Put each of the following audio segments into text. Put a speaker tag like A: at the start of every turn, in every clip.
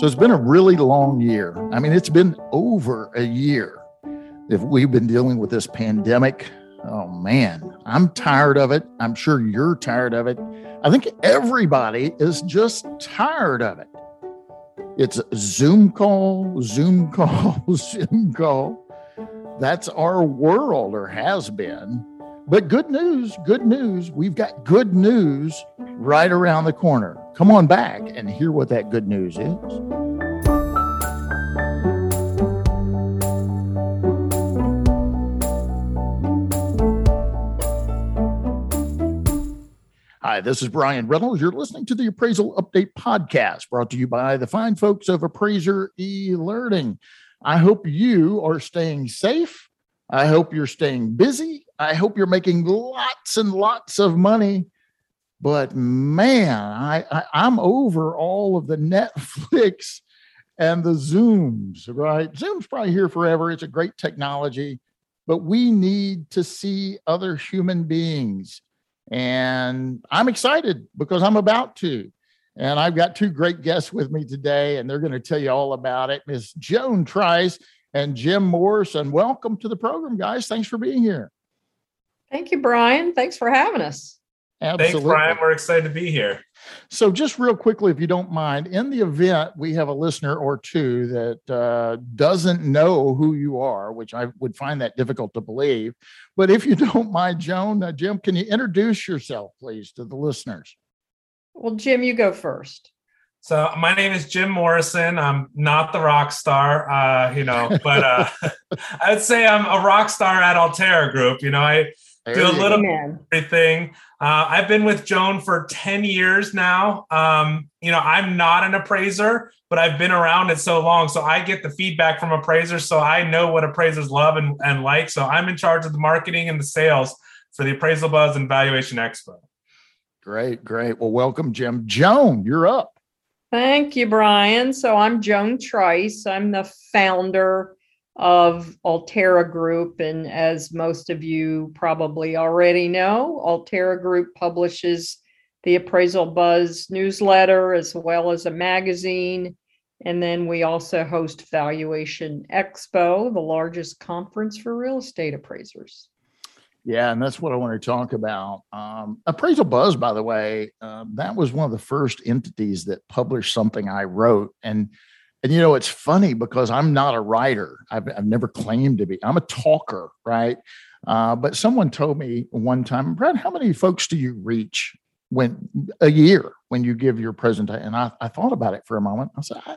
A: So it's been a really long year. I mean, it's been over a year if we've been dealing with this pandemic. Oh man, I'm tired of it. I'm sure you're tired of it. I think everybody is just tired of it. It's Zoom call, Zoom call, Zoom call. That's our world or has been. But good news, good news. We've got good news right around the corner. Come on back and hear what that good news is. Hi, this is Bryan Reynolds. You're listening to the Appraisal Update Podcast brought to you by the fine folks of Appraiser e Learning. I hope you are staying safe. I hope you're staying busy. I hope you're making lots and lots of money. But man, I, I I'm over all of the Netflix and the Zooms, right? Zoom's probably here forever. It's a great technology, but we need to see other human beings. And I'm excited because I'm about to. And I've got two great guests with me today, and they're going to tell you all about it. Miss Joan Trice and Jim Morris. And welcome to the program, guys. Thanks for being here.
B: Thank you, Bryan. Thanks for having us.
A: Absolutely.
C: Thanks, Bryan. We're excited to be here.
A: So, just real quickly, if you don't mind, in the event we have a listener or two that uh, doesn't know who you are, which I would find that difficult to believe. But if you don't mind, Joan, uh, Jim, can you introduce yourself, please, to the listeners?
B: Well, Jim, you go first.
C: So my name is Jim Morrison. I'm not the rock star, uh, you know, but uh, I would say I'm a rock star at Altera Group. You know, I
A: There
C: do a little
A: go.
B: Man.
C: everything. Uh, I've been with Joan for 10 years now. Um, you know, I'm not an appraiser, but I've been around it so long. So I get the feedback from appraisers. So I know what appraisers love and, and like. So I'm in charge of the marketing and the sales for the Appraisal Buzz and Valuation Expo.
A: Great, great. Well, welcome, Jim. Joan, you're up.
B: Thank you, Bryan. So I'm Joan Trice. I'm the founder of Altera Group. And as most of you probably already know, Altera Group publishes the Appraisal Buzz newsletter as well as a magazine. And then we also host Valuation Expo, the largest conference for real estate appraisers.
A: Yeah, and that's what I want to talk about. Um, Appraisal Buzz, by the way, um, that was one of the first entities that published something I wrote, and and you know it's funny because I'm not a writer. I've, I've never claimed to be. I'm a talker, right? Uh, but someone told me one time, Brad, how many folks do you reach when a year when you give your presentation? And I, I thought about it for a moment. I said, I,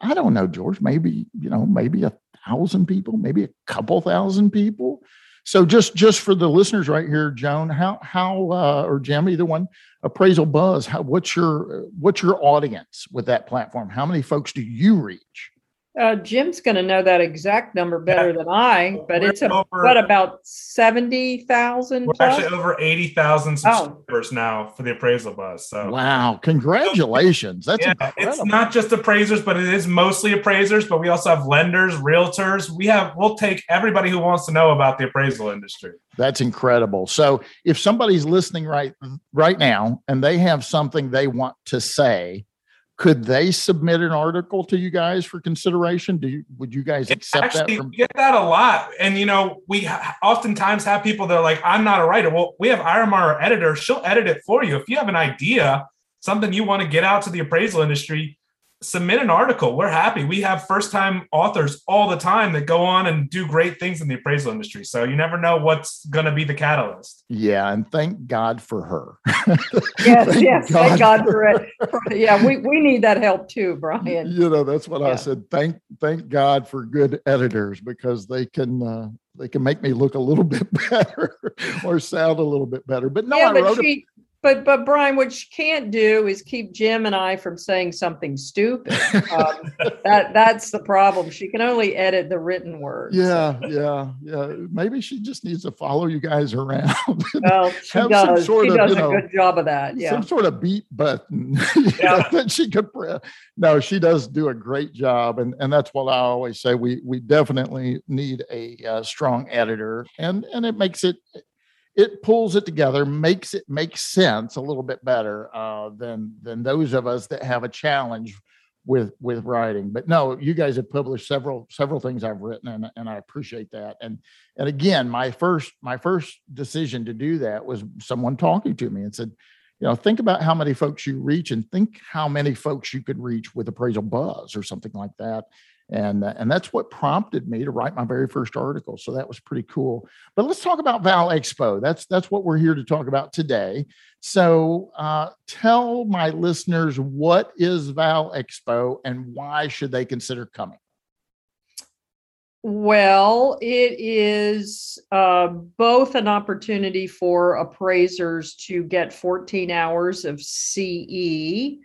A: I don't know, George. Maybe you know, maybe a thousand people, maybe a couple thousand people. So just just for the listeners right here, Joan, how how uh, or Jim, either one, appraisal buzz. How what's your what's your audience with that platform? How many folks do you reach?
B: Uh, Jim's going to know that exact number better than I, but
C: We're
B: it's a,
C: over-
B: what about seventy thousand?
C: We're actually over 80,000 subscribers now for the Appraisal Buzz. So
A: Wow! Congratulations. That's
C: yeah,
A: incredible.
C: it's not just appraisers, but it is mostly appraisers. But we also have lenders, realtors. We have we'll take everybody who wants to know about the appraisal industry.
A: That's incredible. So if somebody's listening right right now and they have something they want to say, could they submit an article to you guys for consideration? Do you would you guys accept that from
C: we get that a lot, and you know, we oftentimes have people that are like, "I'm not a writer." Well, we have Iramar, our editor. She'll edit it for you. If you have an idea, something you want to get out to the appraisal industry, submit an article. We're happy. We have first-time authors all the time that go on and do great things in the appraisal industry. So you never know what's going to be the catalyst.
A: Yeah, and thank God for her.
B: Yes,
A: Thank
B: yes, thank
A: God
B: God for it. Yeah, we, we need that help too, Bryan.
A: you know that's what i said thank thank god for good editors because they can uh, they can make me look a little bit better or sound a little bit better but no
B: Yeah,
A: i
B: but
A: wrote a,
B: she, but, but Bryan, what she can't do is keep Jim and I from saying something stupid. Um, That, that's the problem. She can only edit the written words.
A: yeah yeah yeah maybe she just needs to follow you guys around
B: Well, she
A: Have some
B: does.
A: sort
B: She
A: of,
B: does
A: you
B: a good job of that. Yeah.
A: some sort of beat button you know, that she could press. No, she does do a great job, and and that's what I always say. We we definitely need a uh, strong editor, and and it makes it it pulls it together, makes it make sense a little bit better uh, than than those of us that have a challenge with with writing. But no, you guys have published several several things I've written, and and I appreciate that. And and again, my first my first decision to do that was someone talking to me and said, you know, think about how many folks you reach, and think how many folks you could reach with appraisal buzz or something like that and uh, and that's what prompted me to write my very first article so that was pretty cool but let's talk about val expo that's that's what we're here to talk about today so uh, tell my listeners what is val expo and why should they consider coming
B: well, it is uh, both an opportunity for appraisers to get 14 hours of CE.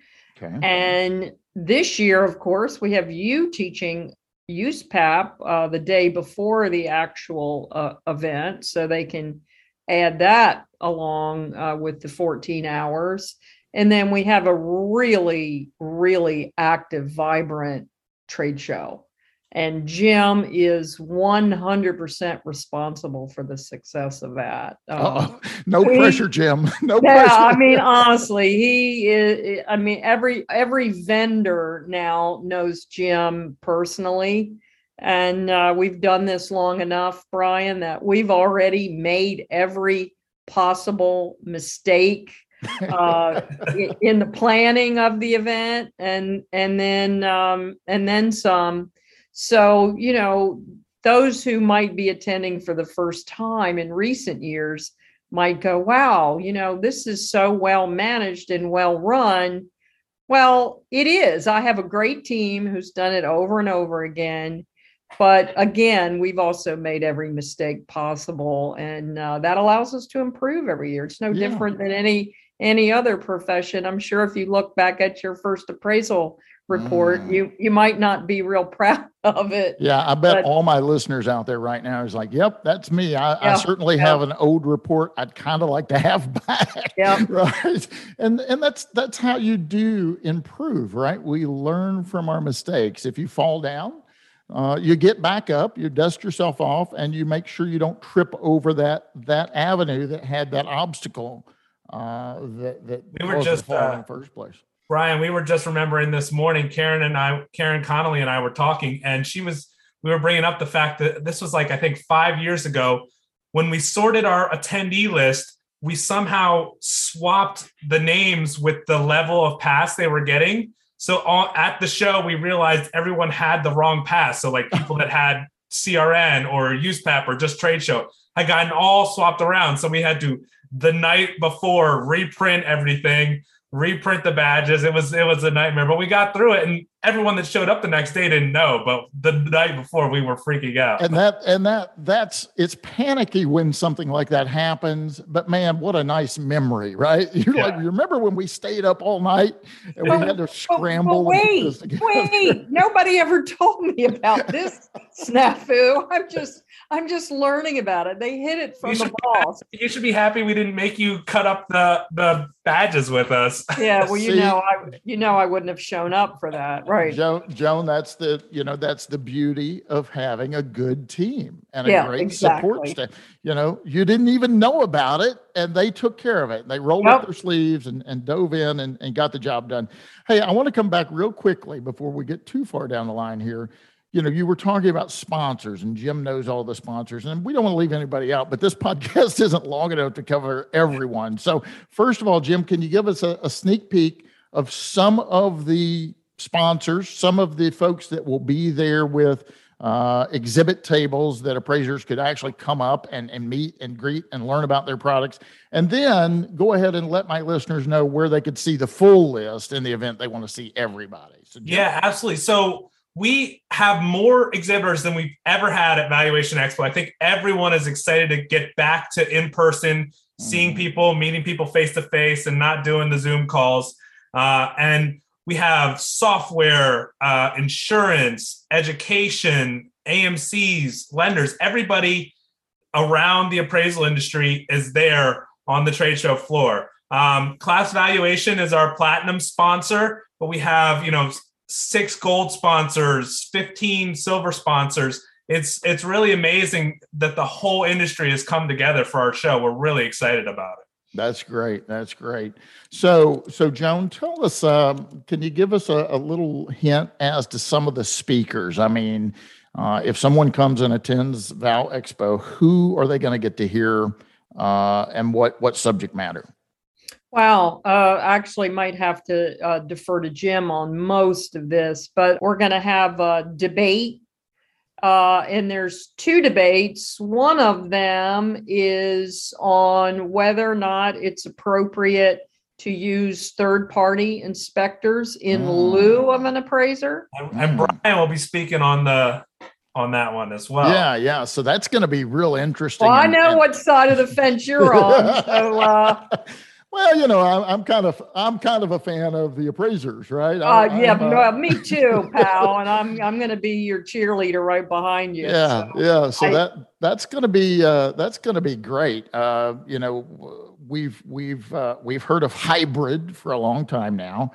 B: Okay. And this year, of course, we have you teaching USPAP uh, the day before the actual uh, event, so they can add that along uh, with the 14 hours. And then we have a really, really active, vibrant trade show and Jim is 100% responsible for the success of that.
A: Um, no he, pressure, Jim. No
B: yeah,
A: pressure.
B: I mean, honestly, he is. I mean, every every vendor now knows Jim personally, and uh, we've done this long enough, Bryan, that we've already made every possible mistake uh, in the planning of the event, and and then um, and then some so, you know, those who might be attending for the first time in recent years might go, wow, you know, this is so well managed and well run. Well, it is. I have a great team who's done it over and over again. But again, we've also made every mistake possible, and uh, that allows us to improve every year. It's no yeah. different than any any other profession. I'm sure if you look back at your first appraisal report. Mm. You you might not be real proud of it.
A: Yeah, I bet but, all my listeners out there right now is like, "Yep, that's me." I, yeah, I certainly yeah. have an old report I'd kind of like to have back. Yeah, right. And and that's that's how you do improve, right? We learn from our mistakes. If you fall down, uh, you get back up, you dust yourself off, and you make sure you don't trip over that that avenue that had that obstacle uh, that that
C: we were just uh,
A: in the first place.
C: Bryan, we were just remembering this morning, Karen and I, Karen Connolly and I were talking, and she was, we were bringing up the fact that this was like, I think five years ago when we sorted our attendee list, we somehow swapped the names with the level of pass they were getting. So all, at the show, we realized everyone had the wrong pass. So like people that had CRN or USPAP or just trade show had gotten all swapped around. So we had to the night before reprint everything reprint the badges. It was it was a nightmare, but we got through it. And everyone that showed up the next day didn't know, but the night before we were freaking out.
A: And that and that that's it's panicky when something like that happens. But man, what a nice memory, right? You're yeah. like, you remember when we stayed up all night and we had to scramble.
B: But, but wait, wait, nobody ever told me about this snafu. I'm just I'm just learning about it. They hit it from the boss.
C: You should be happy we didn't make you cut up the the badges with us.
B: Yeah, well, you See, know, I you know I wouldn't have shown up for that, right?
A: Joan, Joan, that's the you know that's the beauty of having a good team and a yeah, great exactly. support staff. You know, you didn't even know about it, and they took care of it. They rolled yep. up their sleeves and, and dove in and, and got the job done. Hey, I want to come back real quickly before we get too far down the line here you know, you were talking about sponsors, and Jim knows all the sponsors, and we don't want to leave anybody out, but this podcast isn't long enough to cover everyone. So, first of all, Jim, can you give us a, a sneak peek of some of the sponsors, some of the folks that will be there with uh, exhibit tables that appraisers could actually come up and, and meet and greet and learn about their products. And then go ahead and let my listeners know where they could see the full list in the event they want to see everybody.
C: So, yeah, absolutely. So, we have more exhibitors than we've ever had at Valuation Expo. I think everyone is excited to get back to in person, seeing mm-hmm. people, meeting people face to face, and not doing the Zoom calls. Uh, and we have software, uh, insurance, education, AMCs, lenders, everybody around the appraisal industry is there on the trade show floor. Um, Class Valuation is our platinum sponsor, but we have, you know, six gold sponsors, 15 silver sponsors. It's it's really amazing that the whole industry has come together for our show. We're really excited about it.
A: That's great. That's great. So, so Joan, tell us. Um, can you give us a, a, little hint as to some of the speakers? I mean, uh, if someone comes and attends Val Expo, who are they going to get to hear, uh, and what what subject matter?
B: Well, uh, actually, might have to uh, defer to Jim on most of this, but we're going to have a debate uh, and there's two debates. One of them is on whether or not it's appropriate to use third party inspectors in mm. lieu of an appraiser.
C: And, and Bryan will be speaking on the on that one as well.
A: Yeah, yeah. So that's going to be real interesting.
B: Well, I know and... what side of the fence you're on. So uh,
A: Well, you know, I'm, I'm, kind of I'm kind of a fan of the appraisers, right?
B: I, uh, yeah, uh, me too, pal. and I'm I'm going to be your cheerleader right behind you.
A: Yeah, so yeah. So I, that that's going to be uh, that's going to be great. Uh, you know, we've we've uh, we've heard of hybrid for a long time now,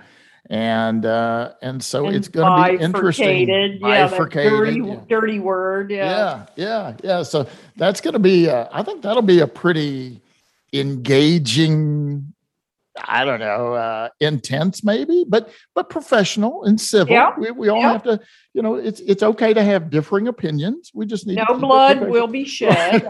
A: and uh, and so and it's going to be interesting.
B: Yeah, bifurcated, dirty, yeah. dirty word.
A: Yeah, yeah, yeah, yeah. So that's going to be. Uh, I think that'll be a pretty engaging i don't know uh intense maybe but but professional and civil yeah. we, we all yeah. have to you know it's it's okay to have differing opinions we just need
B: no blood will be shed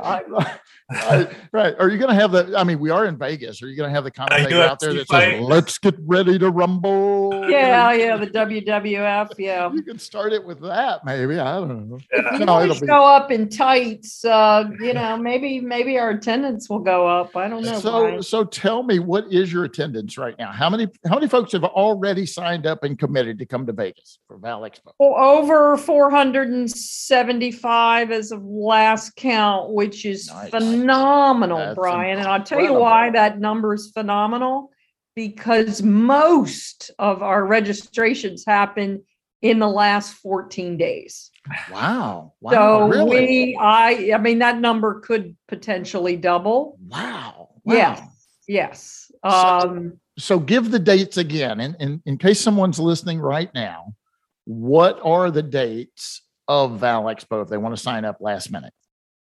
A: right, right. Are you going to have the? I mean, we are in Vegas. Are you going to have the commentator out there that says, "Let's get ready to rumble"?
B: Yeah, yeah, the WWF. Yeah,
A: you can start it with that, maybe. I don't know.
B: If you no, show be... up in tights, uh, you know, maybe maybe our attendance will go up. I don't know.
A: So, Bryan. so tell me, what is your attendance right now? How many how many folks have already signed up and committed to come to Vegas for Val Expo?
B: Well, over four hundred and seventy-five as of last count, which is nice. phenomenal That's Bryan. And I'll tell you why that number is phenomenal because most of our registrations happen in the last 14 days.
A: Wow. wow
B: so really? we I I mean that number could potentially double.
A: Wow.
B: wow. Yes. Yes. Um
A: so, so give the dates again in, in in case someone's listening right now. What are the dates of Val Expo if they want to sign up last minute?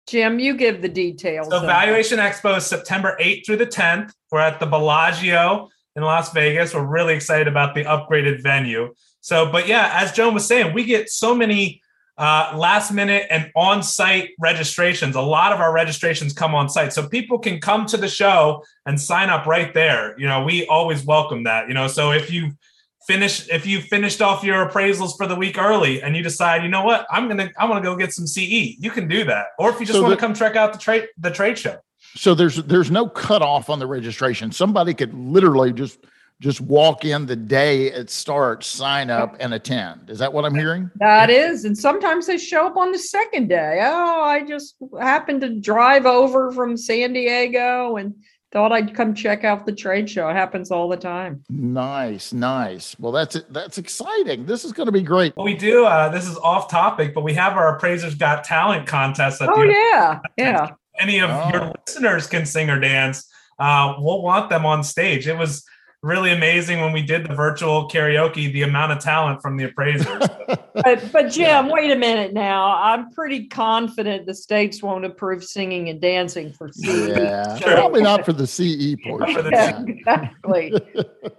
B: Jim, you give the details.
C: So, Valuation Expo is September 8th through the 10th. We're at the Bellagio in Las Vegas. We're really excited about the upgraded venue. So, but yeah, as Joan was saying, we get so many uh, last minute and on site registrations. A lot of our registrations come on site. So people can come to the show and sign up right there. You know, we always welcome that. You know, so if you finish if you finished off your appraisals for the week early and you decide you know what i'm gonna i want to go get some ce you can do that. Or if you just so want to come check out the trade the trade show.
A: So there's there's no cutoff on the registration. Somebody could literally just just walk in the day it starts sign up and attend. Is that what i'm hearing?
B: That is, and sometimes they show up on the second day. Oh i just happened to drive over from san diego and thought I'd come check out the trade show. It happens all the time.
A: Nice, nice. Well, that's it. that's exciting. This is going to be great.
C: Well, we do. Uh, this is off topic, but we have our appraisers got talent contest.
B: oh yeah, yeah.
C: Any of oh. your listeners can sing or dance. Uh, we'll want them on stage. It was really amazing when we did the virtual karaoke the amount of talent from the appraisers.
B: But, but jim wait a minute now. I'm pretty confident the states won't approve singing and dancing for ce
A: yeah. Probably not for the ce portion.
B: yeah, exactly.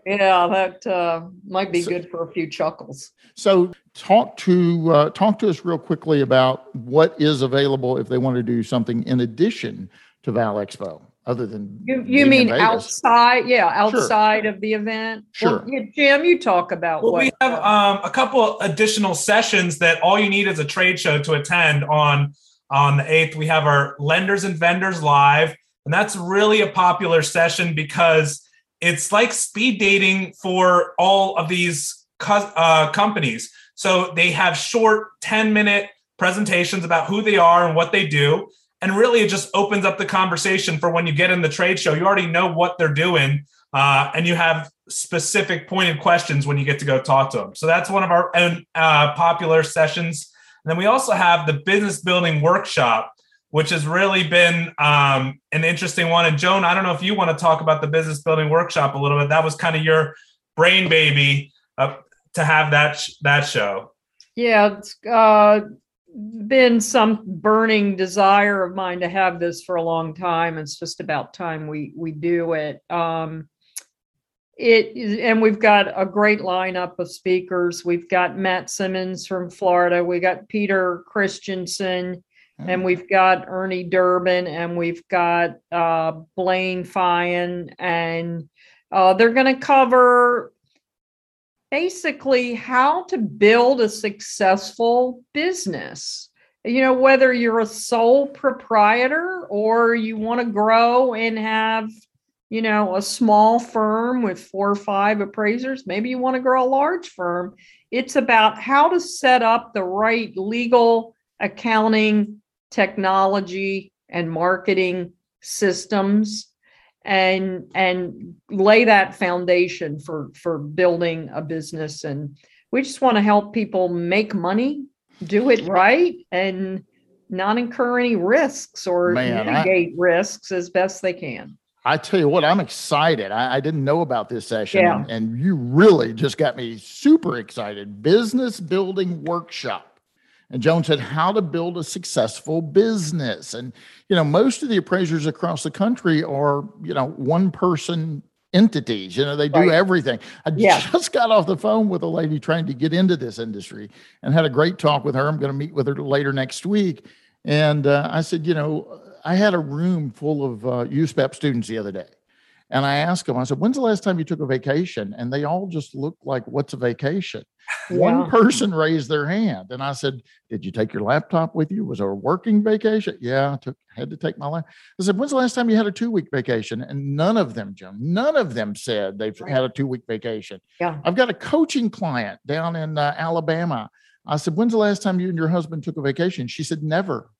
B: Yeah that uh, might be so, good for a few chuckles.
A: So talk to uh, talk to us real quickly about what is available if they want to do something in addition to val expo other than
B: you, you mean outside yeah outside sure. of the event?
A: Sure.
B: well, yeah, jim you talk about
C: well, what, we have um, a couple additional sessions that all you need is a trade show to attend on on the 8th we have our lenders and vendors live and that's really a popular session because it's like speed dating for all of these co- uh, companies. So they have short 10 minute presentations about who they are and what they do and really it just opens up the conversation for when you get in the trade show. You already know what they're doing uh, and you have specific pointed questions when you get to go talk to them so that's one of our uh, popular sessions. And then we also have the business building workshop which has really been um, an interesting one. And joan i don't know if you want to talk about the business building workshop a little bit. That was kind of your brain baby uh, to have that sh- that show.
B: Yeah uh, been some burning desire of mine to have this for a long time. It's just about time we we do it. Um, it and we've got a great lineup of speakers. We've got Matt Simmons from Florida. We got Peter Christensen, and
A: Mm.
B: we've got Ernie Durbin, and we've got uh, Blaine Fyan, and uh, they're going to cover basically how to build a successful business. You know, whether you're a sole proprietor or you want to grow and have, you know, a small firm with four or five appraisers, maybe you want to grow a large firm. It's about how to set up the right legal, accounting, technology, and marketing systems and and lay that foundation for for building a business and we just want to help people make money do it right and not incur any risks or
A: Man, I-
B: mitigate risks as best they can
A: I tell you what, I'm excited. I, I didn't know about this session,
B: Yeah.
A: and, and you really just got me super excited. Business building workshop. And Joan said, how to build a successful business. And, you know, most of the appraisers across the country are, you know, one person entities. You know, they do
B: Right.
A: everything. I
B: Yeah.
A: just got off the phone with a lady trying to get into this industry and had a great talk with her. I'm going to meet with her later next week. And uh, I said, you know, I had a room full of uh, USPAP students the other day. And I asked them, I said, when's the last time you took a vacation? And they all just looked like, what's a vacation? One person raised their hand. And I said, Did you take your laptop with you? Was it a working vacation? Yeah, I took had to take my laptop. I said, When's the last time you had a two-week vacation? And none of them, Jim, none of them said they've
B: Right.
A: had a two-week vacation.
B: Yeah.
A: I've got a coaching client down in uh, Alabama. I said, When's the last time you and your husband took a vacation? She said, Never.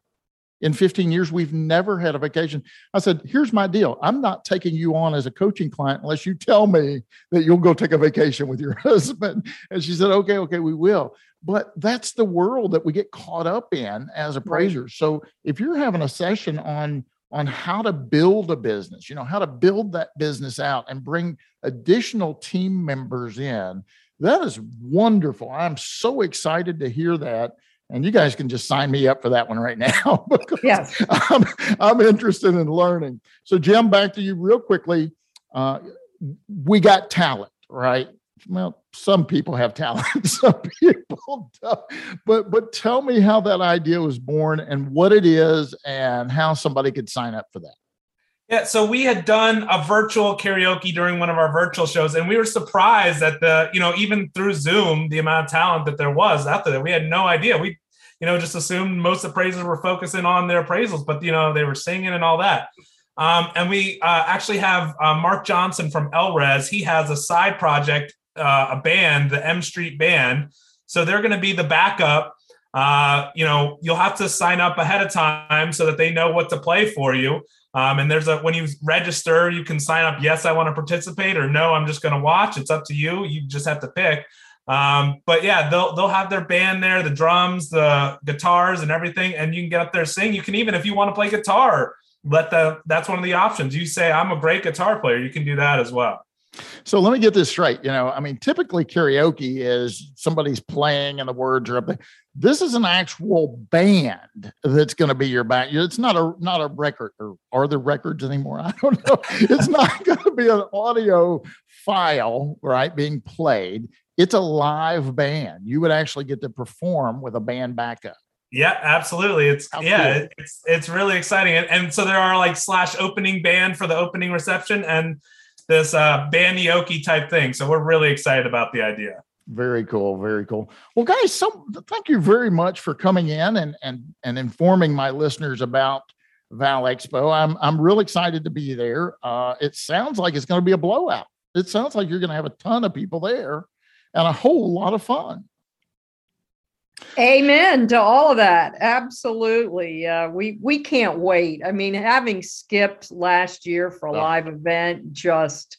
A: In 15 years, we've never had a vacation. I said, Here's my deal. I'm not taking you on as a coaching client unless you tell me that you'll go take a vacation with your husband. And she said, Okay, okay, we will. But that's the world that we get caught up in as appraisers. So if you're having a session on on how to build a business, you know, how to build that business out and bring additional team members in, that is wonderful. I'm so excited to hear that. And you guys can just sign me up for that one right now because
B: yes
A: I'm, I'm interested in learning. So, Jim, back to you real quickly. Uh, we got talent, right? Well, some people have talent, some people don't. But but tell me how that idea was born and what it is and how somebody could sign up for that.
C: Yeah, so we had done a virtual karaoke during one of our virtual shows, and we were surprised at the, you know, even through Zoom, the amount of talent that there was out there. We had no idea. We, you know, just assumed most appraisers were focusing on their appraisals, but you know, they were singing and all that. Um, and we uh, actually have uh, Mark Johnson from LRES. He has a side project, uh, a band, the M Street Band. So they're going to be the backup. Uh, you know, you'll have to sign up ahead of time so that they know what to play for you. Um, and there's a when you register, you can sign up. Yes, I want to participate, or no, I'm just going to watch. It's up to you. You just have to pick. Um, but yeah, they'll they'll have their band there, the drums, the guitars, and everything, and you can get up there sing. You can even if you want to play guitar, let the that's one of the options. You say I'm a great guitar player, you can do that as well.
A: So let me get this straight. You know, I mean, typically karaoke is somebody's playing and the words are up there. This is an actual band that's going to be your band. It's not a not a record, or are there records anymore? I don't know. It's not going to be an audio file, right, being played. It's a live band. You would actually get to perform with a band backup.
C: Yeah, absolutely. It's
A: How
C: yeah,
A: cool.
C: it's it's really exciting. And, and so there are like slash opening band for the opening reception and this uh bandioki type thing. So we're really excited about the idea.
A: Very cool. Very cool. Well, guys, so thank you very much for coming in and and and informing my listeners about Val Expo. I'm I'm real excited to be there. Uh, it sounds like it's going to be a blowout. It sounds like you're going to have a ton of people there and a whole lot of fun.
B: Amen to all of that. Absolutely. Uh, we we can't wait. I mean, having skipped last year for a live event, just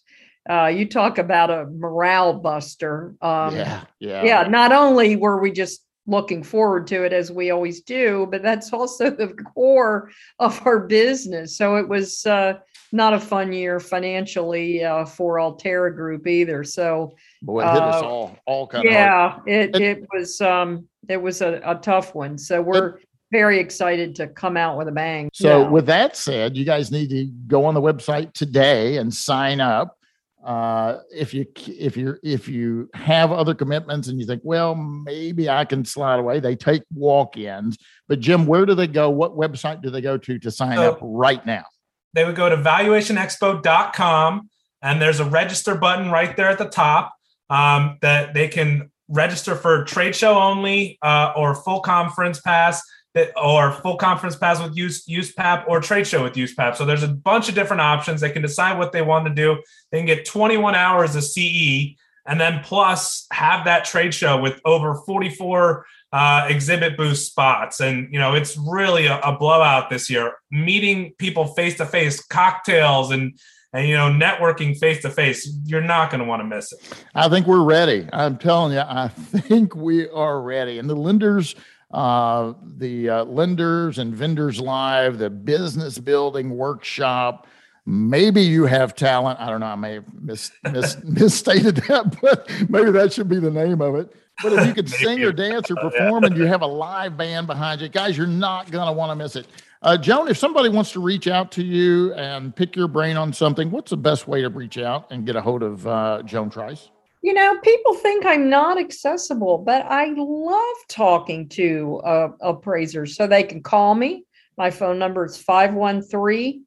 B: uh, you talk about a morale buster. Um,
A: yeah, yeah,
B: yeah. Not only were we just looking forward to it as we always do, but that's also the core of our business. So it was uh, not a fun year financially uh, for Altera Group either. So
A: Boy, it hit us
B: uh,
A: all all kind of
B: yeah, it
A: And-
B: it was um it was a, a tough one. So we're very excited to come out with a bang.
A: So,
B: Yeah.
A: with that said, you guys need to go on the website today and sign up. Uh, if you if you if you have other commitments and you think, well, maybe I can slide away, they take walk-ins. But Jim, where do they go? What website do they go to to sign
C: So-
A: up right now?
C: they would go to valuationexpo.com and there's a register button right there at the top um, that they can register for trade show only uh, or full conference pass that, or full conference pass with use USPAP or trade show with USPAP. So there's a bunch of different options. They can decide what they want to do. They can get 21 hours of CE and then plus have that trade show with over 44 uh, exhibit booth spots. And, you know, it's really a, a blowout this year. Meeting people face to face, cocktails and, and, you know, networking face to face. You're not going to want to miss it.
A: I think we're ready. I'm telling you, I think we are ready. And the lenders, uh, the uh, lenders and vendors live, the business building workshop. Maybe you have talent. I don't know. I may have mis- mis- misstated that, but maybe that should be the name of it. But if you could sing or dance or perform and you have a live band behind you, guys, you're not going to want to miss it. Uh, Joan, if somebody wants to reach out to you and pick your brain on something, what's the best way to reach out and get a hold of uh, Joan Trice?
B: You know, people think I'm not accessible, but I love talking to uh, appraisers. So they can call me. My phone number is 513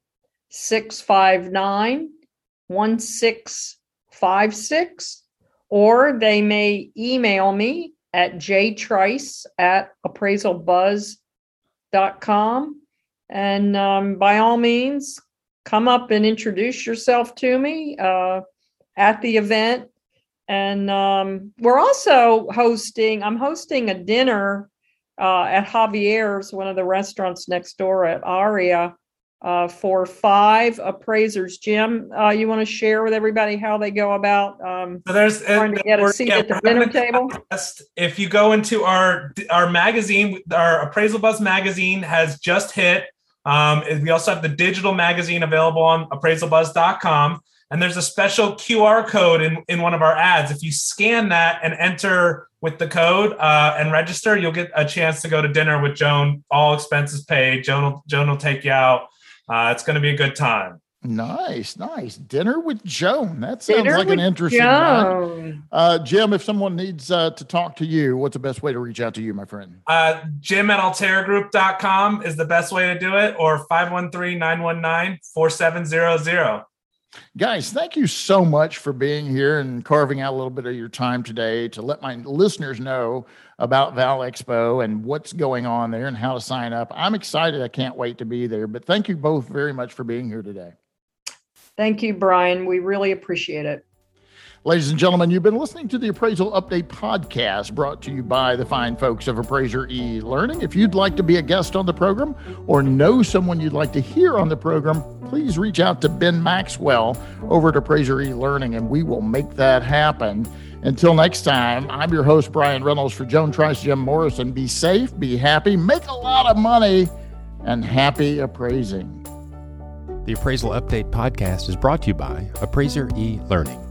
B: 659 1656. Or they may email me at jtrice at appraisalbuzz.com. And um, by all means, come up and introduce yourself to me uh, at the event and um, we're also hosting i'm hosting a dinner uh, at javier's one of the restaurants next door at aria uh, for five appraisers jim uh, you want to share with everybody how they go about um,
C: So there's
B: trying to get a seat
C: yeah,
B: at the dinner table
C: contest. If you go into our our magazine, our Appraisal Buzz magazine has just hit. Um, we also have the digital magazine available on appraisalbuzz.com. And there's a special QR code in, in one of our ads. If you scan that and enter with the code uh, and register, you'll get a chance to go to dinner with Joan, all expenses paid. Joan will, Joan will take you out. Uh, it's going to be a good time.
A: Nice, nice. Dinner with Joan. That sounds
B: Dinner
A: like an interesting night.
B: Joan.
A: Uh, Jim, if someone needs uh, to talk to you, what's the best way to reach out to you, my friend?
C: Uh, Jim at alteragroup.com is the best way to do it, or 513 919 4700.
A: Guys, thank you so much for being here and carving out a little bit of your time today to let my listeners know about Val Expo and what's going on there and how to sign up. I'm excited. I can't wait to be there. But thank you both very much for being here today.
B: thank you bryan we really appreciate it
A: Ladies and gentlemen, you've been listening to the Appraisal Update podcast brought to you by the fine folks of Appraiser E Learning. If you'd like to be a guest on the program or know someone you'd like to hear on the program, please reach out to Ben Maxwell over at Appraiser E Learning and we will make that happen. Until next time, I'm your host, Bryan Reynolds for Joan Trice, Jim Morrison. Be safe, be happy, make a lot of money, and happy appraising.
D: The Appraisal Update podcast is brought to you by Appraiser E Learning.